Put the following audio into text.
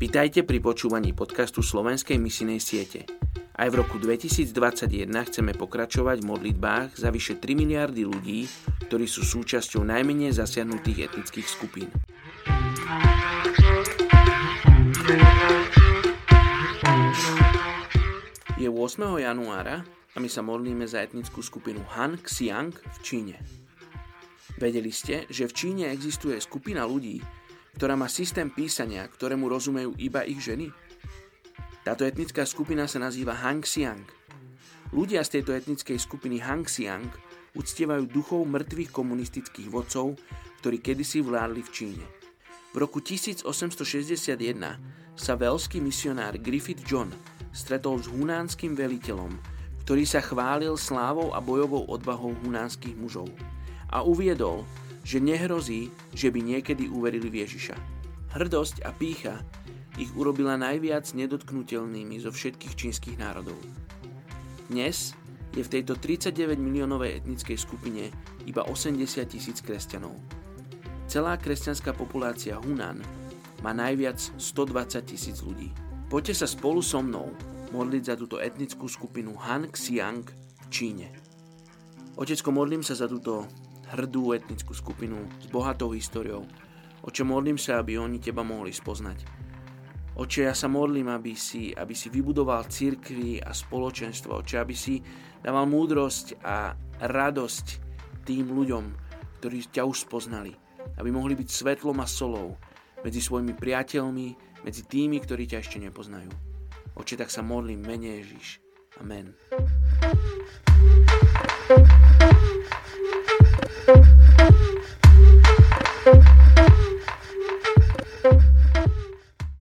Vitajte pri počúvaní podcastu Slovenskej misinej siete. Aj v roku 2021 chceme pokračovať v modlitbách za vyše 3 miliardy ľudí, ktorí sú súčasťou najmenej zasiahnutých etnických skupín. Je 8. januára a my sa modlíme za etnickú skupinu Han Xiang v Číne. Vedeli ste, že v Číne existuje skupina ľudí, ktorá má systém písania, ktorému rozumejú iba ich ženy? Táto etnická skupina sa nazýva Hangxiang. Ľudia z tejto etnickej skupiny Hangxiang uctievajú duchov mŕtvych komunistických vodcov, ktorí kedysi vládli v Číne. V roku 1861 sa veľský misionár Griffith John stretol s hunánskym veliteľom, ktorý sa chválil slávou a bojovou odvahou hunánskych mužov a uviedol, že nehrozí, že by niekedy uverili v Ježiša. Hrdosť a pícha ich urobila najviac nedotknutelnými zo všetkých čínskych národov. Dnes je v tejto 39 miliónovej etnickej skupine iba 80 tisíc kresťanov. Celá kresťanská populácia Hunan má najviac 120 tisíc ľudí. Poďte sa spolu so mnou modliť za túto etnickú skupinu Han Xiang v Číne. Otecko, modlím sa za túto hrdú etnickú skupinu s bohatou históriou. Oče, modlím sa, aby oni teba mohli spoznať. Oče, ja sa modlím, aby si, aby si vybudoval církvy a spoločenstvo. Oče, aby si dával múdrosť a radosť tým ľuďom, ktorí ťa už spoznali. Aby mohli byť svetlom a solou medzi svojimi priateľmi, medzi tými, ktorí ťa ešte nepoznajú. Oče, tak sa modlím, mene Ježiš. Amen. thank you